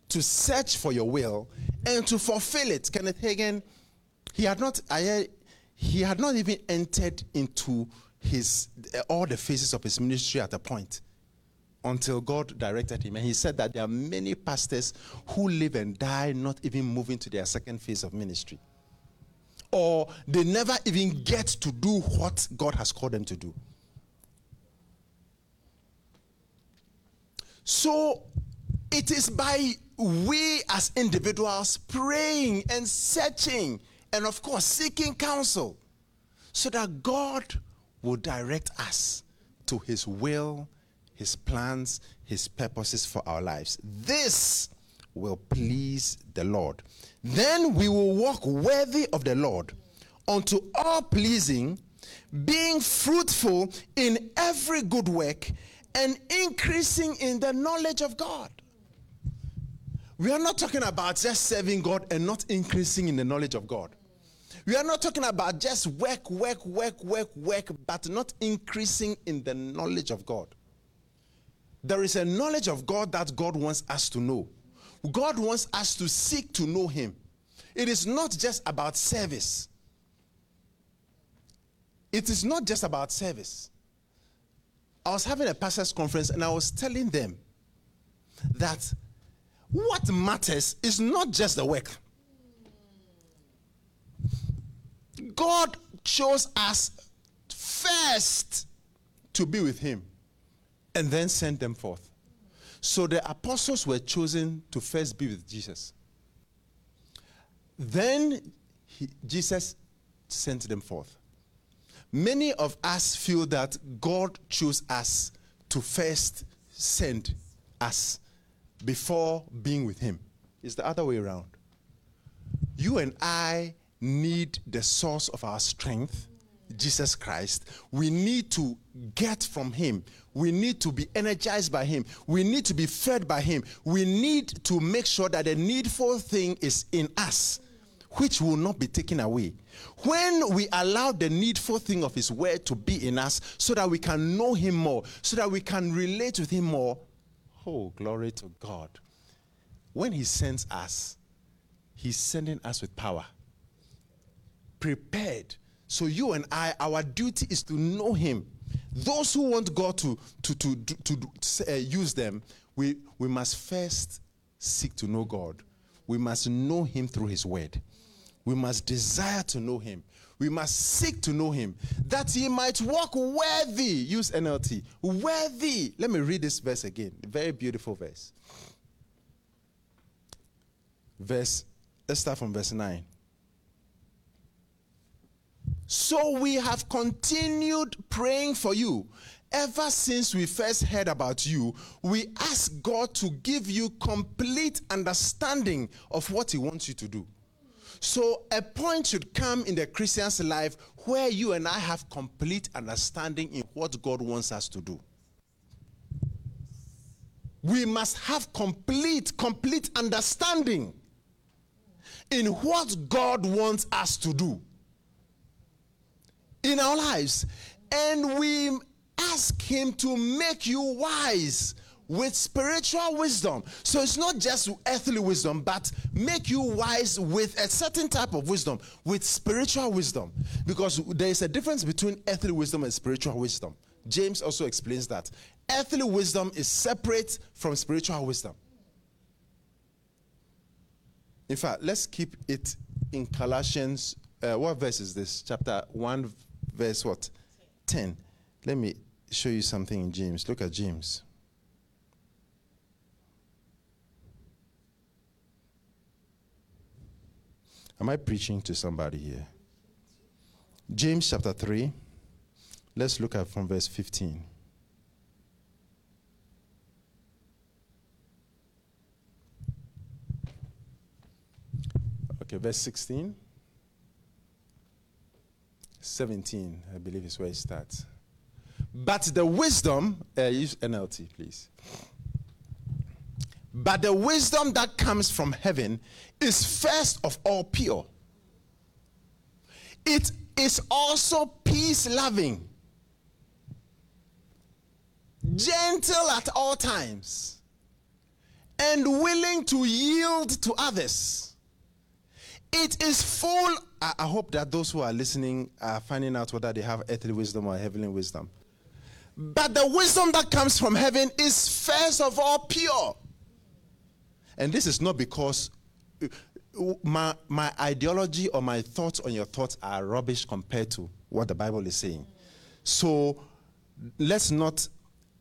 to search for your will and to fulfill it. Kenneth Hagin he had not, I, he had not even entered into his all the phases of his ministry at a point until God directed him. And he said that there are many pastors who live and die not even moving to their second phase of ministry. Or they never even get to do what God has called them to do. So it is by we as individuals praying and searching and, of course, seeking counsel so that God will direct us to his will, his plans, his purposes for our lives. This will please the Lord. Then we will walk worthy of the Lord unto all pleasing, being fruitful in every good work and increasing in the knowledge of God. We are not talking about just serving God and not increasing in the knowledge of God. We are not talking about just work, work, work, work, work, but not increasing in the knowledge of God. There is a knowledge of God that God wants us to know. God wants us to seek to know Him. It is not just about service. It is not just about service. I was having a pastors' conference and I was telling them that what matters is not just the work. God chose us first to be with Him and then sent them forth. So the apostles were chosen to first be with Jesus. Then he, Jesus sent them forth. Many of us feel that God chose us to first send us before being with Him. It's the other way around. You and I need the source of our strength, Jesus Christ. We need to get from Him. We need to be energized by Him. We need to be fed by Him. We need to make sure that the needful thing is in us, which will not be taken away. When we allow the needful thing of His word to be in us so that we can know Him more, so that we can relate with Him more, Oh, glory to God. When He sends us, He's sending us with power. Prepared. So you and I, our duty is to know Him. Those who want God to, to, to, to, to uh, use them, we, we must first seek to know God. We must know Him through His Word. We must desire to know Him. We must seek to know Him that He might walk worthy. Use NLT. Worthy. Let me read this verse again. Very beautiful verse. Verse, let's start from verse 9. So we have continued praying for you. Ever since we first heard about you, we ask God to give you complete understanding of what He wants you to do. So, a point should come in the Christian's life where you and I have complete understanding in what God wants us to do. We must have complete, complete understanding in what God wants us to do in our lives. And we ask Him to make you wise with spiritual wisdom. So it's not just earthly wisdom, but make you wise with a certain type of wisdom, with spiritual wisdom. Because there is a difference between earthly wisdom and spiritual wisdom. James also explains that. Earthly wisdom is separate from spiritual wisdom. In fact, let's keep it in Colossians. Uh, what verse is this? Chapter 1, verse what? 10. Let me show you something in James. Look at James. Am I preaching to somebody here? James chapter 3. Let's look at from verse 15. Okay, verse 16. 17, I believe is where it starts. But the wisdom, uh, use NLT, please. But the wisdom that comes from heaven is first of all pure. It is also peace loving, gentle at all times, and willing to yield to others. It is full. I, I hope that those who are listening are finding out whether they have earthly wisdom or heavenly wisdom. But the wisdom that comes from heaven is first of all pure. And this is not because uh, my, my ideology or my thoughts on your thoughts are rubbish compared to what the Bible is saying. So let's not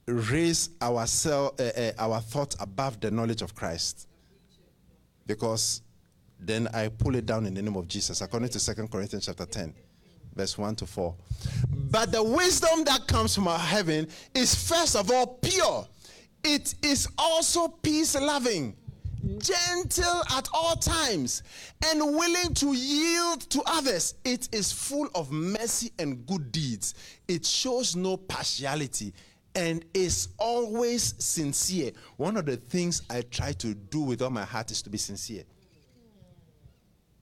raise our, uh, uh, our thoughts above the knowledge of Christ. Because then I pull it down in the name of Jesus, according to 2 Corinthians chapter 10, verse 1 to 4. But the wisdom that comes from heaven is first of all pure. It is also peace loving gentle at all times, and willing to yield to others. It is full of mercy and good deeds. It shows no partiality and is always sincere. One of the things I try to do with all my heart is to be sincere.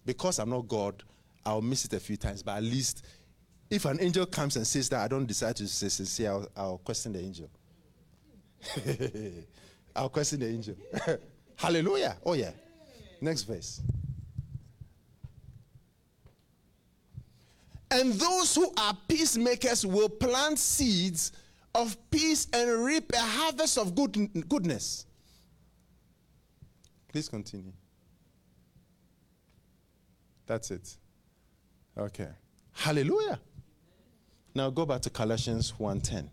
Because I'm not God, I'll miss it a few times, but at least if an angel comes and says that I don't decide to say I'll, I'll question the angel. <laughs> I'll question the angel. <laughs> Hallelujah. Oh, yeah. Next verse. And those who are peacemakers will plant seeds of peace and reap a harvest of good, goodness. Please continue. That's it. Okay. Hallelujah. Now go back to Colossians 1:10.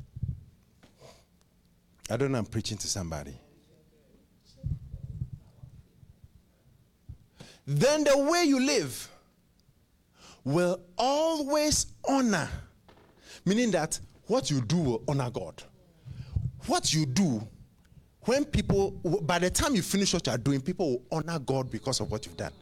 I don't know I'm preaching to somebody. then the way you live will always honor. Meaning that what you do will honor God. What you do, when people, by the time you finish what you are doing, people will honor God because of what you've done.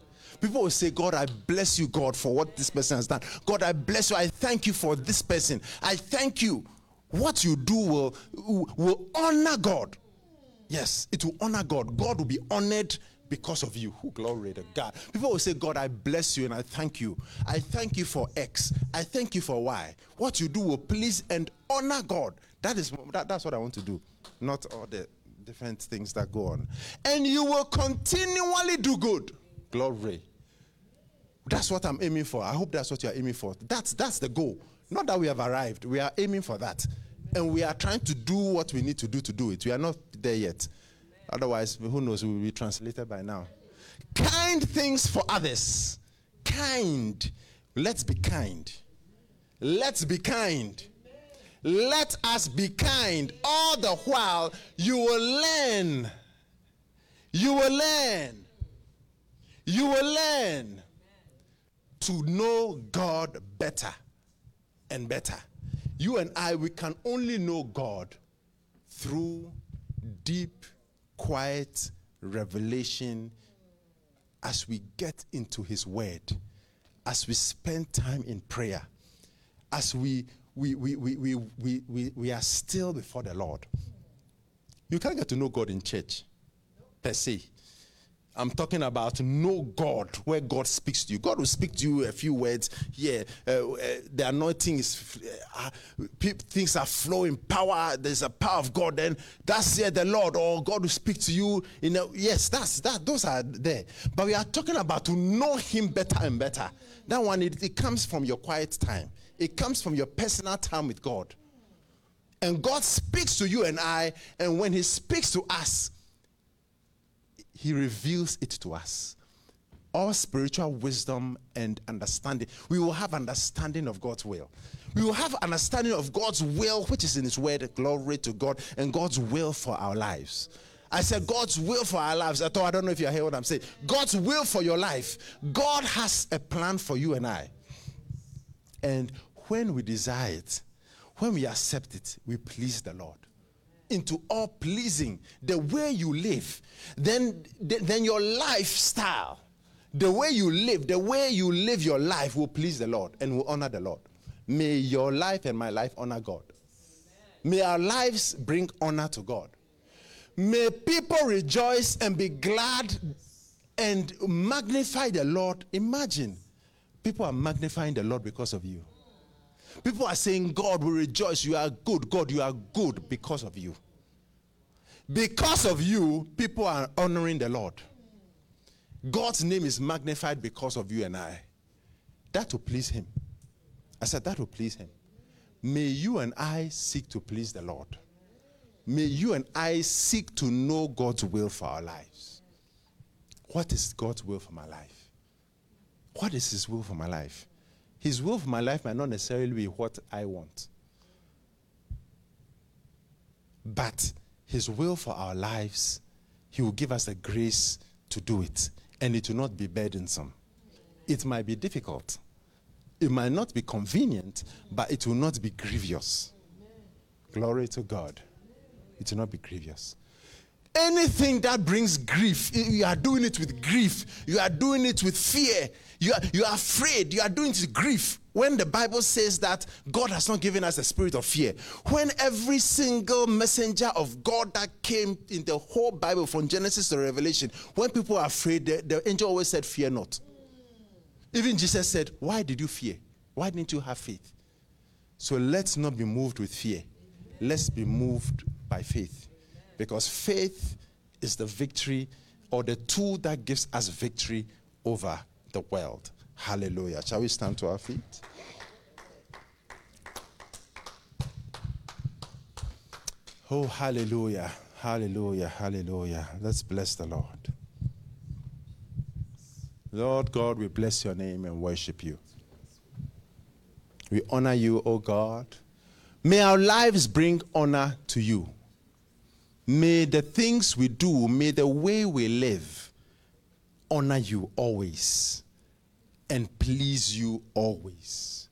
People will say, God, I bless you, God, for what this person has done. God, I bless you. I thank you for this person. I thank you. What you do will, will honor God. Yes, it will honor God. God will be honored because of you. Who glory to God. People will say, God, I bless you and I thank you. I thank you for X. I thank you for Y. What you do will please and honor God. That is that, that's what I want to do. Not all the different things that go on. And you will continually do good. Glory. That's what I'm aiming for. I hope that's what you're aiming for. That's that's the goal. Not that we have arrived. We are aiming for that. And we are trying to do what we need to do to do it. We are not there yet. Otherwise, who knows, we will be translated by now. Kind things for others. Kind. Let's be kind. Let's be kind. Let us be kind. All the while, you will learn. You will learn. You will learn to know God better and better. You and I, we can only know God through deep quiet revelation as we get into his word, as we spend time in prayer, as we we, we, we, we, we, we, we are still before the Lord. You can't get to know God in church per se. I'm talking about know God, where God speaks to you. God will speak to you a few words. Yeah, uh, uh, the anointing is, uh, things are flowing, power. There's a power of God. Then that's here the Lord, or God will speak to you. You know, yes, that's that. Those are there. But we are talking about to know Him better and better. That one, it, it comes from your quiet time. It comes from your personal time with God. And God speaks to you and I, and when He speaks to us, he reveals it to us. All spiritual wisdom and understanding. We will have understanding of God's will. We will have understanding of God's will, which is in His word, glory to God, and God's will for our lives. I said God's will for our lives. I thought I don't know if you hear what I'm saying. God's will for your life. God has a plan for you and I. And when we desire it, when we accept it, we please the Lord into all pleasing, the way you live, then, then your lifestyle, the way you live, the way you live your life will please the Lord and will honor the Lord. May your life and my life honor God. May our lives bring honor to God. May people rejoice and be glad and magnify the Lord. Imagine people are magnifying the Lord because of you. People are saying, God we rejoice. You are good. God, you are good because of you. Because of you, people are honoring the Lord. God's name is magnified because of you and I. That will please Him. I said, that will please Him. May you and I seek to please the Lord. May you and I seek to know God's will for our lives. What is God's will for my life? What is His will for my life? His will for my life might not necessarily be what I want. But His will for our lives, He will give us the grace to do it, and it will not be burdensome. It might be difficult, it might not be convenient, but it will not be grievous. Glory to God. It will not be grievous. Anything that brings grief, you are doing it with grief, you are doing it with fear, you are, you are afraid, you are doing with grief. When the Bible says that God has not given us a spirit of fear, when every single messenger of God that came in the whole Bible from Genesis to Revelation, when people are afraid, the, the angel always said, Fear not. Even Jesus said, Why did you fear? Why didn't you have faith? So let's not be moved with fear. Let's be moved by faith. Because faith is the victory or the tool that gives us victory over the world. Hallelujah. Shall we stand to our feet? Oh, hallelujah. Hallelujah. Hallelujah. Let's bless the Lord. Lord God, we bless your name and worship you. We honor you, O God. May our lives bring honor to you. May the things we do, may the way we live honor you always and please you always.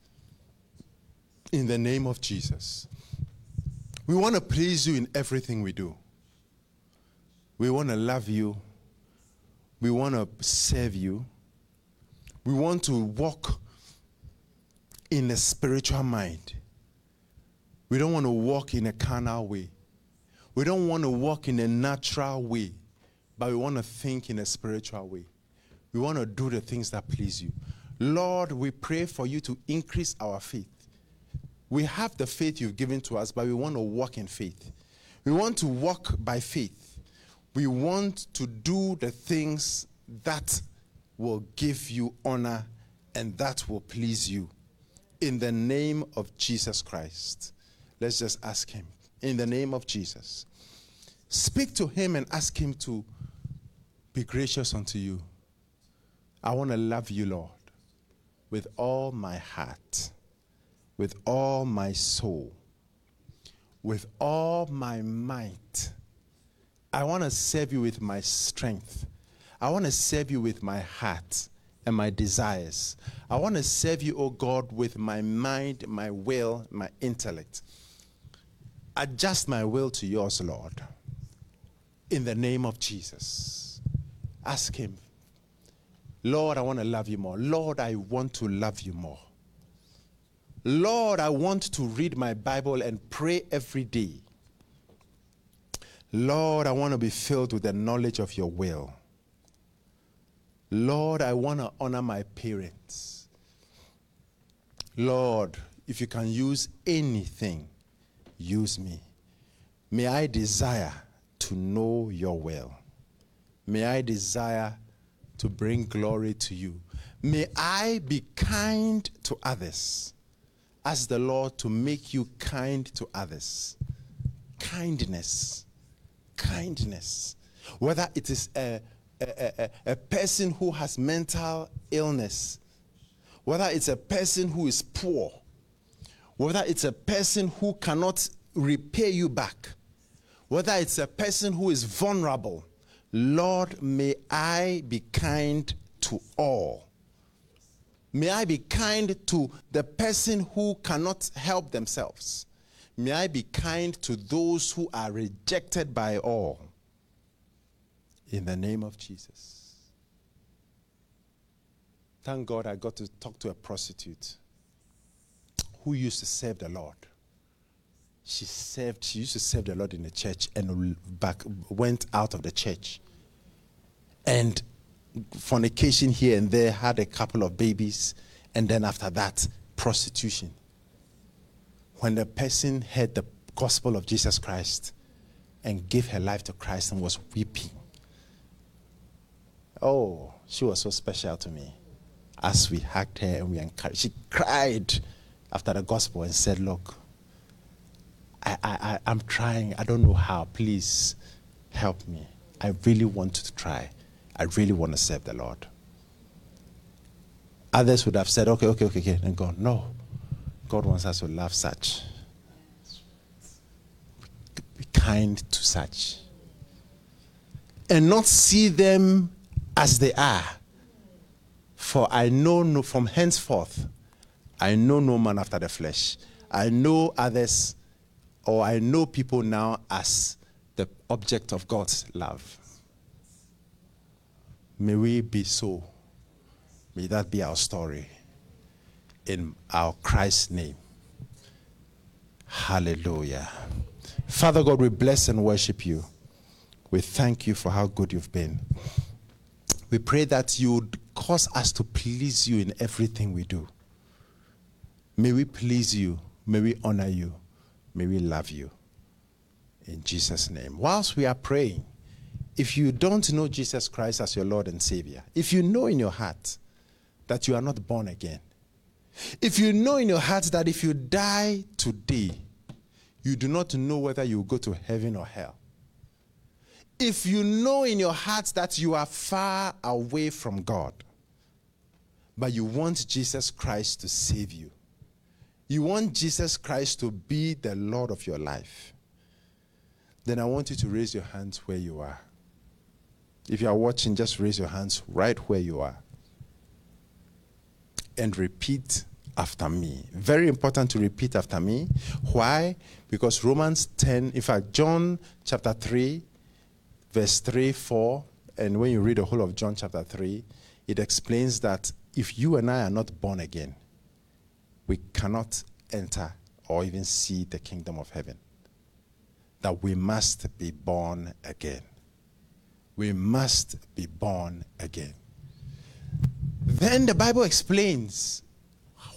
In the name of Jesus. We want to please you in everything we do. We want to love you. We want to serve you. We want to walk in a spiritual mind. We don't want to walk in a carnal way. We don't want to walk in a natural way, but we want to think in a spiritual way. We want to do the things that please you. Lord, we pray for you to increase our faith. We have the faith you've given to us, but we want to walk in faith. We want to walk by faith. We want to do the things that will give you honor and that will please you. In the name of Jesus Christ. Let's just ask Him. In the name of Jesus. Speak to Him and ask Him to be gracious unto you. I want to love you, Lord, with all my heart, with all my soul, with all my might. I want to serve you with my strength. I want to serve you with my heart and my desires. I want to serve you, oh God, with my mind, my will, my intellect. Adjust my will to yours, Lord. In the name of Jesus. Ask Him, Lord, I want to love you more. Lord, I want to love you more. Lord, I want to read my Bible and pray every day. Lord, I want to be filled with the knowledge of your will. Lord, I want to honor my parents. Lord, if you can use anything, use me. May I desire to know your will. May I desire to bring glory to you. May I be kind to others. Ask the Lord to make you kind to others. Kindness. Kindness. Whether it is a, a, a, a person who has mental illness, whether it's a person who is poor, whether it's a person who cannot repay you back, whether it's a person who is vulnerable, Lord, may I be kind to all. May I be kind to the person who cannot help themselves. May I be kind to those who are rejected by all. In the name of Jesus. Thank God I got to talk to a prostitute who used to serve the Lord. She served, she used to serve the Lord in the church and back went out of the church. And fornication here and there, had a couple of babies, and then after that, prostitution. When the person heard the gospel of Jesus Christ and gave her life to Christ and was weeping, oh, She was so special to me. As we hugged her and we encouraged, she cried after the gospel and said, Look, I, I, I, am trying. I don't know how. Please help me. I really want to try. I really want to serve the Lord. Others would have said, okay, okay, okay, okay, and gone. No. God wants us to love such. Be kind to such. And not see them as they are. For I know no, from henceforth, I know no man after the flesh. I know others, or I know people now as the object of God's love. May we be so. May that be our story. In our Christ's name. Hallelujah. Father God, we bless and worship you. We thank you for how good you've been. We pray that you would cause us to please you in everything we do. May we please you. May we honor you. May we love you. In Jesus' name. Whilst we are praying, if you don't know Jesus Christ as your Lord and Savior, if you know in your heart that you are not born again, if you know in your heart that if you die today, you do not know whether you will go to heaven or hell, if you know in your heart that you are far away from God, but you want Jesus Christ to save you, you want Jesus Christ to be the Lord of your life, then I want you to raise your hands where you are. If you are watching, just raise your hands right where you are and repeat after me. Very important to repeat after me. Why? Because Romans 10, in fact, John chapter 3, verse 3, 4, and when you read the whole of John chapter 3, it explains that if you and I are not born again, we cannot enter or even see the kingdom of heaven. That we must be born again. We must be born again. Then the Bible explains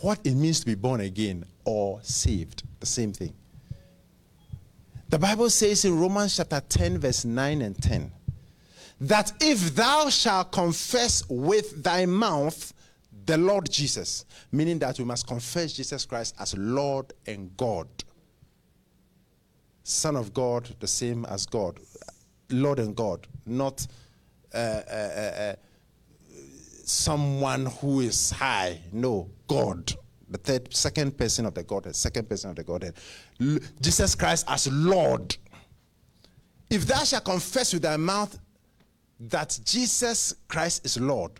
what it means to be born again or saved. The same thing. The Bible says in Romans chapter 10, verse 9 and 10, that if thou shalt confess with thy mouth the Lord Jesus, meaning that we must confess Jesus Christ as Lord and God, Son of God, the same as God, Lord and God, not uh, uh, uh, uh someone who is high. No, God. The third, second person of the Godhead, second person of the Godhead. L- Jesus Christ as Lord. If thou shalt confess with thy mouth that Jesus Christ is Lord,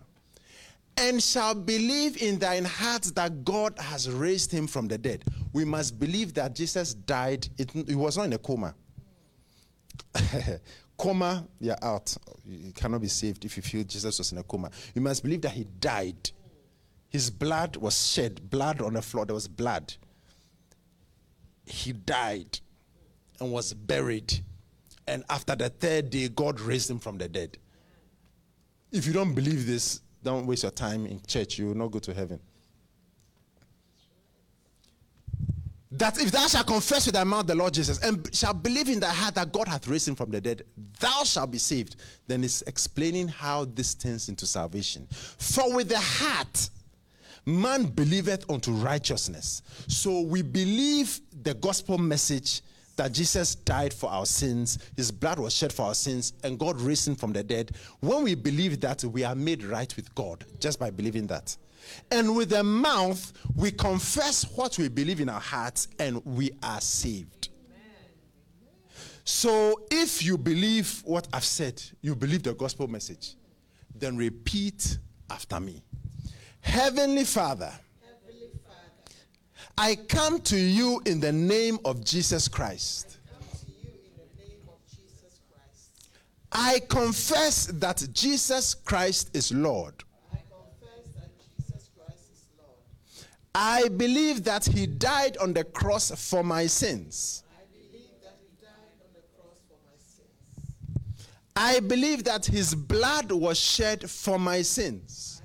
and shall believe in thine heart that God has raised him from the dead. We must believe that Jesus died, it, he was not in a coma. <laughs> coma, you're out. You cannot be saved if you feel Jesus was in a coma. You must believe that he died. His blood was shed, blood on the floor, there was blood. He died and was buried. And after the third day, God raised him from the dead. If you don't believe this, don't waste your time in church. You will not go to heaven. that if thou shalt confess with thy mouth the Lord Jesus and shall believe in thy heart that God hath raised him from the dead, thou shalt be saved. Then it's explaining how this turns into salvation. For with the heart man believeth unto righteousness. So we believe the gospel message that Jesus died for our sins, his blood was shed for our sins, and God raised him from the dead. When we believe that, we are made right with God just by believing that. And with the mouth, we confess what we believe in our hearts and we are saved. So if you believe what I've said, you believe the gospel message, then repeat after me Heavenly Father, Heavenly Father I come to you in the name of Jesus Christ. I confess that Jesus Christ is Lord. I believe that he died on the cross for my sins. I believe that his blood was shed for my sins.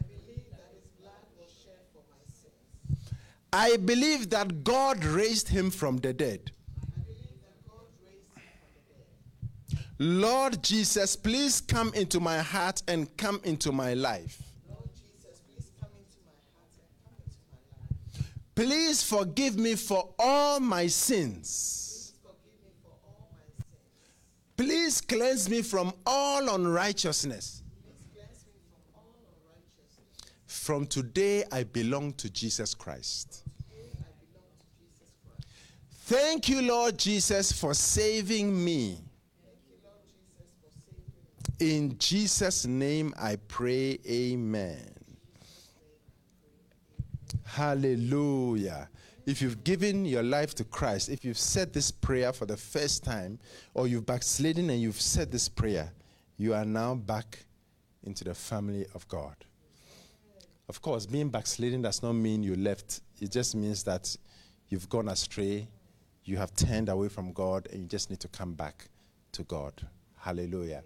I believe that God raised him from the dead. Lord Jesus, please come into my heart and come into my life. Please forgive me for all my sins. Please cleanse me from all unrighteousness. Please cleanse me from all unrighteousness. From today, I belong to Jesus Christ. Thank you, Lord Jesus, for saving me. In Jesus' name I pray, Amen. Hallelujah. If you've given your life to Christ, if you've said this prayer for the first time, or you've backslidden and you've said this prayer, you are now back into the family of God. Of course, being backslidden does not mean you left, it just means that you've gone astray, you have turned away from God, and you just need to come back to God. Hallelujah.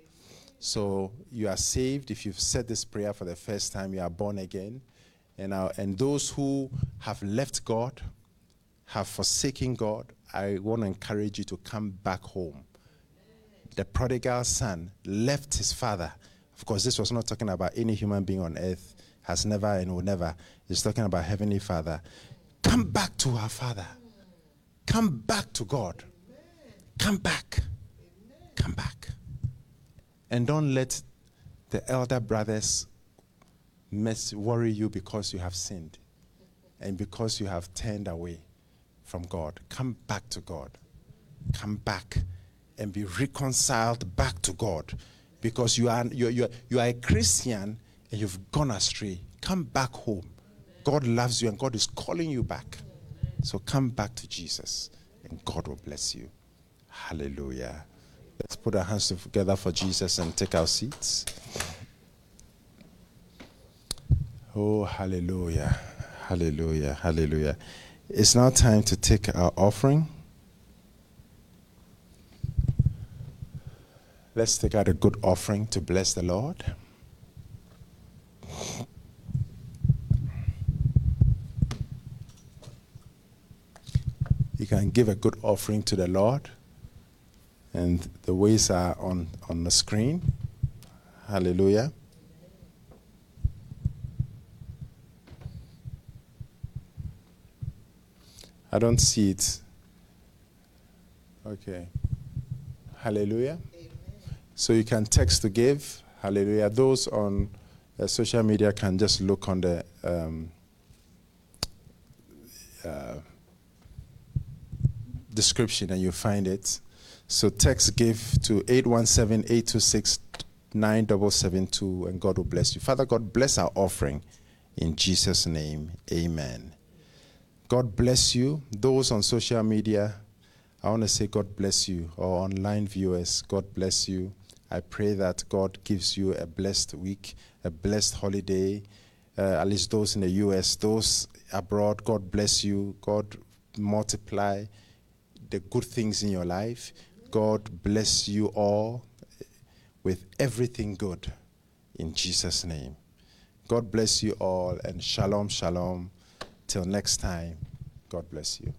So you are saved if you've said this prayer for the first time, you are born again. And, uh, and those who have left God, have forsaken God, I want to encourage you to come back home. The prodigal son left his father. Of course, this was not talking about any human being on earth, has never and will never. It's talking about Heavenly Father. Come back to our Father. Come back to God. Come back. Come back. And don't let the elder brothers mess, worry you because you have sinned and because you have turned away from God. Come back to God. Come back and be reconciled back to God because you are, you, you, you are a Christian and you've gone astray. Come back home. God loves you and God is calling you back. So come back to Jesus and God will bless you. Hallelujah. Let's put our hands together for Jesus and take our seats. Oh, hallelujah. Hallelujah. Hallelujah. It's now time to take our offering. Let's take out a good offering to bless the Lord. You can give a good offering to the Lord, and the ways are on, on the screen. Hallelujah. I don't see it. Okay. Hallelujah. So you can text to give. Hallelujah. Those on uh, social media can just look on the um, uh, description and you'll find it. So text give to 817 826 9772 and God will bless you. Father God, bless our offering in Jesus' name. Amen. God bless you. Those on social media, I want to say God bless you. Or online viewers, God bless you. I pray that God gives you a blessed week, a blessed holiday. Uh, at least those in the US, those abroad, God bless you. God multiply the good things in your life. God bless you all with everything good in Jesus' name. God bless you all and shalom, shalom. Till next time, God bless you.